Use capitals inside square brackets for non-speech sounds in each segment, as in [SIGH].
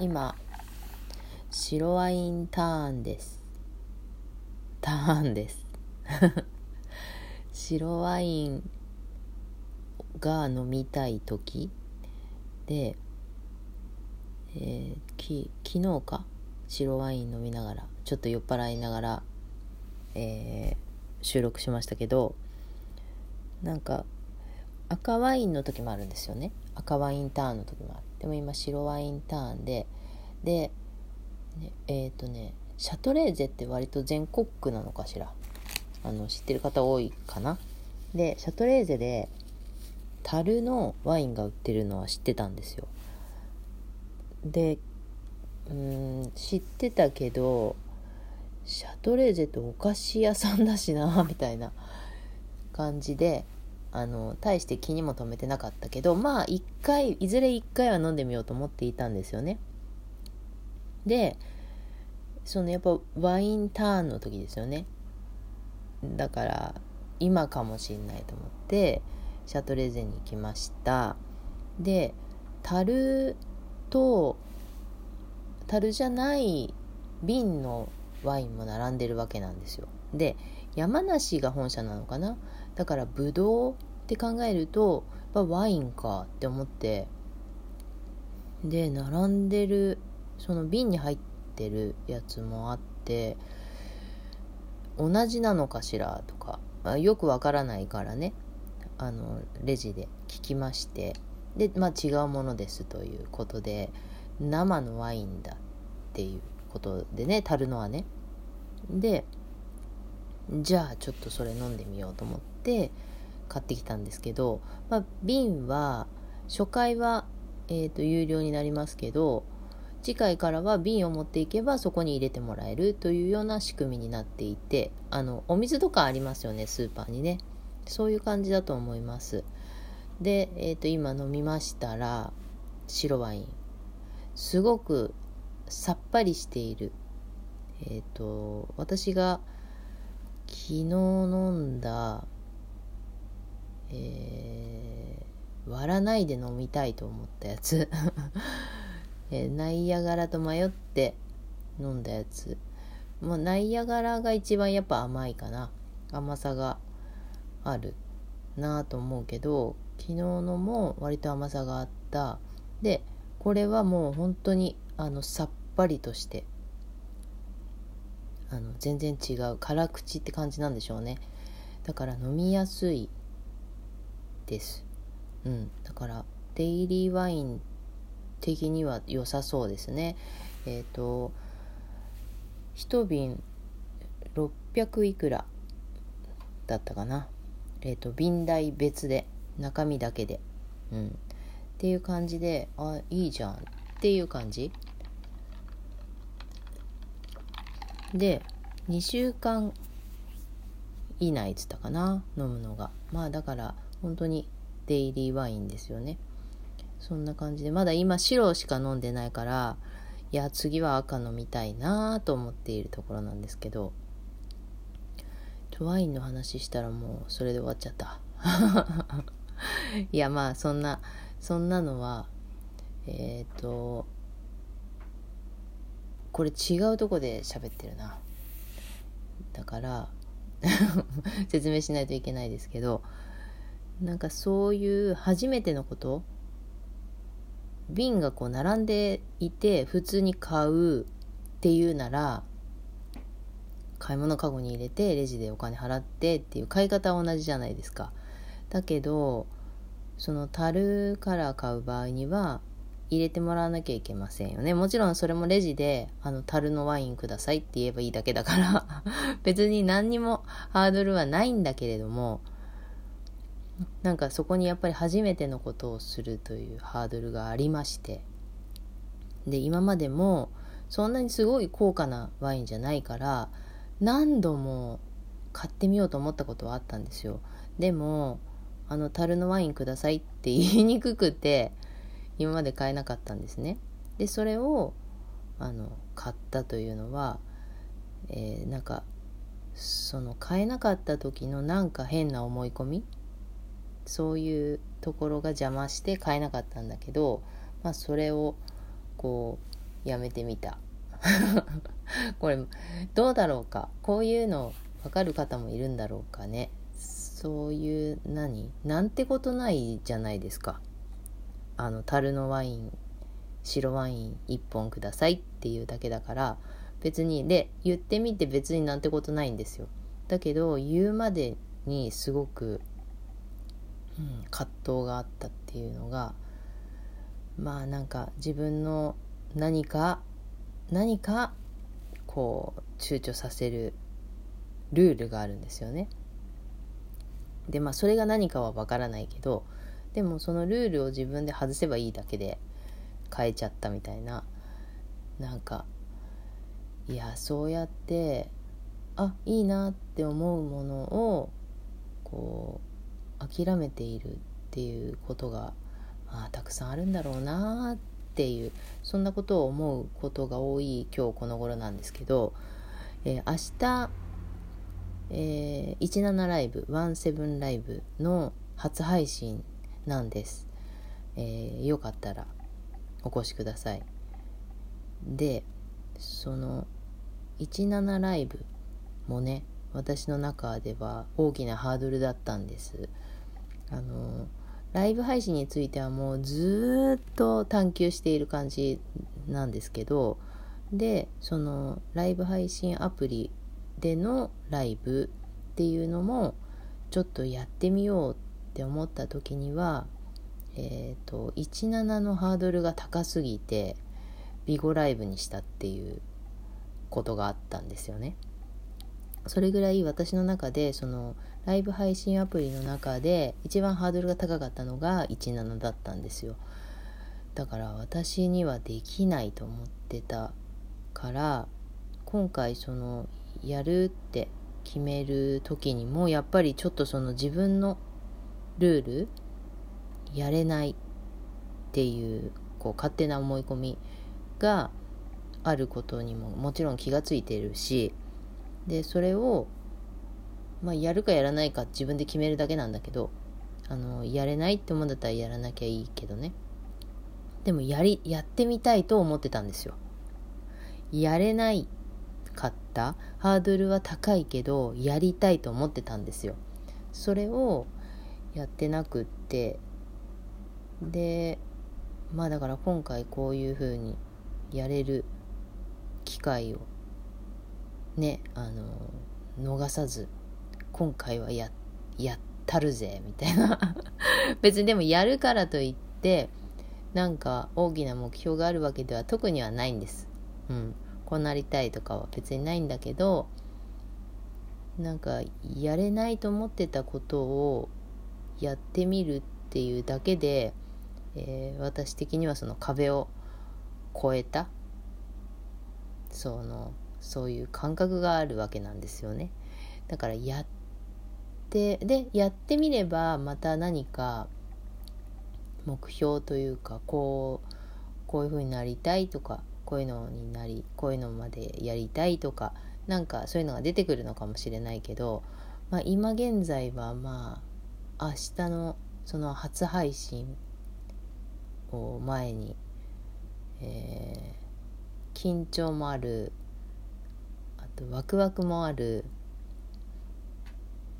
今白ワインターンです。ターンです。[LAUGHS] 白ワインが飲みたい時で、えー、き昨日か？白ワイン飲みながらちょっと酔っ払いながら、えー、収録しましたけどなんか赤ワインの時もあるんですよね。赤ワインターンの時もあるでも今白ワインターンでで、えっ、ー、とねシャトレーゼって割と全国区なのかしら。あの知ってる方多いかな。でシャトレーゼで樽のワインが売ってるのは知ってたんですよ。でうん知ってたけどシャトレーゼってお菓子屋さんだしなみたいな感じであの大して気にも留めてなかったけどまあ一回いずれ一回は飲んでみようと思っていたんですよね。でそのやっぱワインターンの時ですよね。だから今かもしんないと思ってシャトレーゼに行きました。で樽と樽じゃない瓶のワインも並んでるわけなんですよ。で山梨が本社なのかな？だからブドウって考えるとやっぱワインかって思ってで並んでるその瓶に入ってるやつもあって同じなのかしらとか、まあ、よくわからないからねあのレジで聞きましてでまあ違うものですということで生のワインだっていうことでね足るのはね。でじゃあちょっとそれ飲んでみようと思って買ってきたんですけど、まあ、瓶は初回は、えーと、有料になりますけど次回からは瓶を持っていけばそこに入れてもらえるというような仕組みになっていてあのお水とかありますよねスーパーにね。そういう感じだと思います。で、えーと今飲みましたら白ワイン。すごくさっぱりしている。えっ、ー、と私が昨日飲んだ、えー、割らないで飲みたいと思ったやつ、[LAUGHS] えー、ナイアガラと迷って飲んだやつ。もうナイアガラが一番やっぱ甘いかな。甘さがあるなと思うけど昨日のも割と甘さがあった。でこれはもう本当にあのさっぱりとしてあの全然違う辛口って感じなんでしょうね。だから飲みやすいです。うん。だからデイリーワイン的には良さそうですね。えっ、ー、と1瓶600いくらだったかな。えっ、ー、と瓶代別で中身だけで。うん。っていう感じであいいじゃん。っていう感じ。で2週間以内っつったかな飲むのが。まあだから本当にデイリーワインですよね。そんな感じでまだ今白しか飲んでないからいや次は赤飲みたいなと思っているところなんですけど。ワインの話したらもうそれで終わっちゃった。[LAUGHS] いやまあそんなそんなのはえっ、ー、とこれ違うとこで喋ってるな。だから [LAUGHS] 説明しないといけないですけどなんかそういう初めてのこと瓶がこう並んでいて普通に買うっていうなら買い物かごに入れてレジでお金払ってっていう買い方は同じじゃないですか。だけどその樽から買う場合には入れてもらわなきゃいけませんよね。もちろんそれもレジで、あの、樽のワインくださいって言えばいいだけだから [LAUGHS] 別に何にもハードルはないんだけれども、なんかそこにやっぱり初めてのことをするというハードルがありまして、で、今までもそんなにすごい高価なワインじゃないから、何度も買ってみようと思ったことはあったんですよ。でも、あの、樽のワインくださいって言いにくくて、今まで買えなかったんですね。でそれをあの買ったというのは、えー、なんかその買えなかった時のなんか変な思い込み？そういうところが邪魔して買えなかったんだけど、まあ、それをこうやめてみた。[LAUGHS] これどうだろうか？こういうの分かる方もいるんだろうかね？そういう何？なんてことないじゃないですか。あの樽のワイン白ワイン1本くださいっていうだけだから別にで言ってみて別になんてことないんですよだけど言うまでにすごく、うん、葛藤があったっていうのがまあなんか自分の何か何かこう躊躇させるルールがあるんですよね。でまあそれが何かはわからないけどでもそのルールを自分で外せばいいだけで変えちゃったみたいな。なんかいやそうやってあいいなって思うものをこう諦めているっていうことが、まあ、たくさんあるんだろうなっていうそんなことを思うことが多い今日この頃なんですけど、えー、明日、えー、17ライブ17ライブの初配信なんです、えー、よかったらお越しください。でその17ライブもね私の中では大きなハードルだったんです。あのライブ配信についてはもうずっと探求している感じなんですけどでそのライブ配信アプリでのライブっていうのもちょっとやってみようって思った時にはえっ、ー、と17のハードルが高すぎてビゴライブにしたっていうことがあったんですよね。それぐらい私の中でそのライブ配信アプリの中で一番ハードルが高かったのが17だったんですよだから私にはできないと思ってたから今回そのやるって決める時にもやっぱりちょっとその自分のルールやれないっていうこう勝手な思い込みがあることにももちろん気がついてるしでそれを、まあ、やるかやらないか自分で決めるだけなんだけどあのやれないって思うんだったらやらなきゃいいけどね。でもやりやってみたいと思ってたんですよ。やれないかった？ハードルは高いけどやりたいと思ってたんですよ。それをやってなくってでまあだから今回こういう風にやれる機会をねあの逃さず今回はややったるぜみたいな [LAUGHS] 別にでもやるからといってなんか大きな目標があるわけでは特にはないんです。うん、こうなりたいとかは別にないんだけどなんかやれないと思ってたことをやってみるっていうだけで、えー、私的にはその壁を越えたそのそういう感覚があるわけなんですよね。だからやってでやってみればまた何か目標というかこうこういう風になりたいとかこういうのになりこういうのまでやりたいとかなんかそういうのが出てくるのかもしれないけど、まあ、今現在はまあ明日のその初配信を前に、えー、緊張もあるあとワクワクもある。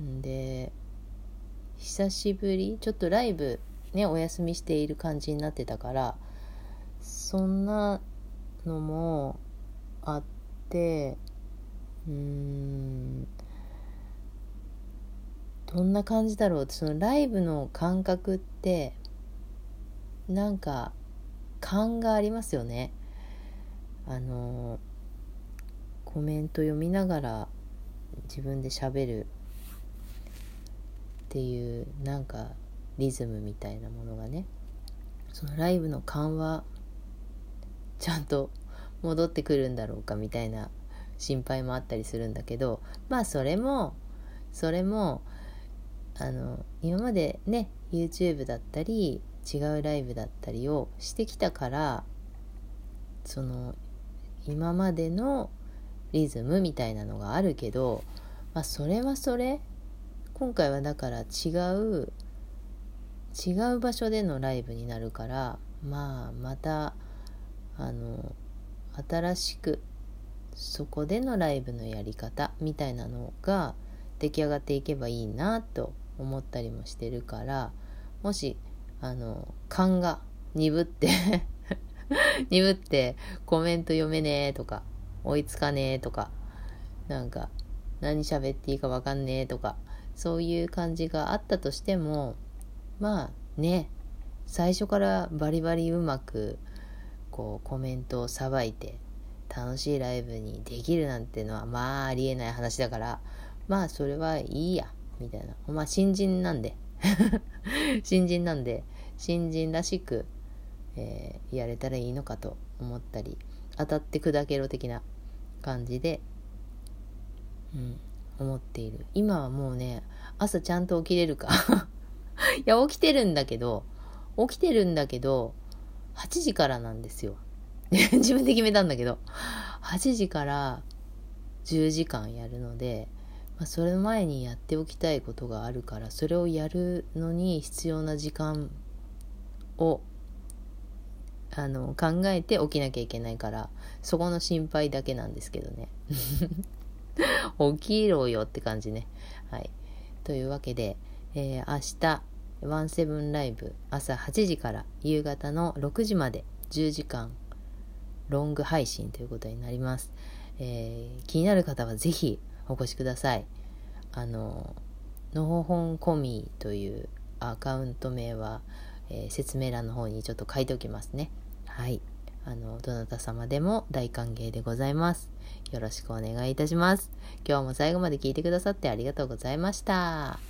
んで久しぶりちょっとライブねお休みしている感じになってたからそんなのもあってうーんどんな感じだろうってそのライブの感覚ってなんか勘がありますよね。あのコメント読みながら自分でしゃべる。っていうなんかリズムみたいなものがね。そのライブの緩和ちゃんと戻ってくるんだろうかみたいな心配もあったりするんだけどまあそれもそれもあの今までね YouTube だったり違うライブだったりをしてきたからその今までのリズムみたいなのがあるけど、まあ、それはそれ今回はだから違う違う場所でのライブになるからまあまたあの新しくそこでのライブのやり方みたいなのが出来上がっていけばいいなと思ったりもしてるからもしあの勘が鈍って [LAUGHS] 鈍ってコメント読めねえとか追いつかねえとかなんか何喋っていいかわかんねえとかそういう感じがあったとしてもまあね最初からバリバリうまくこうコメントをさばいて楽しいライブにできるなんてのはまあありえない話だからまあそれはいいや。みたいな。まあ新人なんで。[LAUGHS] 新人なんで新人らしく、えー、やれたらいいのかと思ったり当たって砕けろ的な感じで、うん、思っている。今はもうね朝ちゃんと起きれるか。[LAUGHS] いや起きてるんだけど起きてるんだけど8時からなんですよ。[LAUGHS] 自分で決めたんだけど8時から10時間やるので、まあ、それ前にやっておきたいことがあるからそれをやるのに必要な時間をあの考えて起きなきゃいけないからそこの心配だけなんですけどね。[LAUGHS] 起きろよって感じね。はい。というわけで、えー、明日ワンセブンライブ朝8時から夕方の6時まで10時間ロング配信ということになります、えー、気になる方はぜひお越しください。あののほほんこみというアカウント名は、えー、説明欄の方にちょっと書いておきますね。はい。あのどなた様でも大歓迎でございます。よろしくお願いいたします。今日も最後まで聞いてくださってありがとうございました。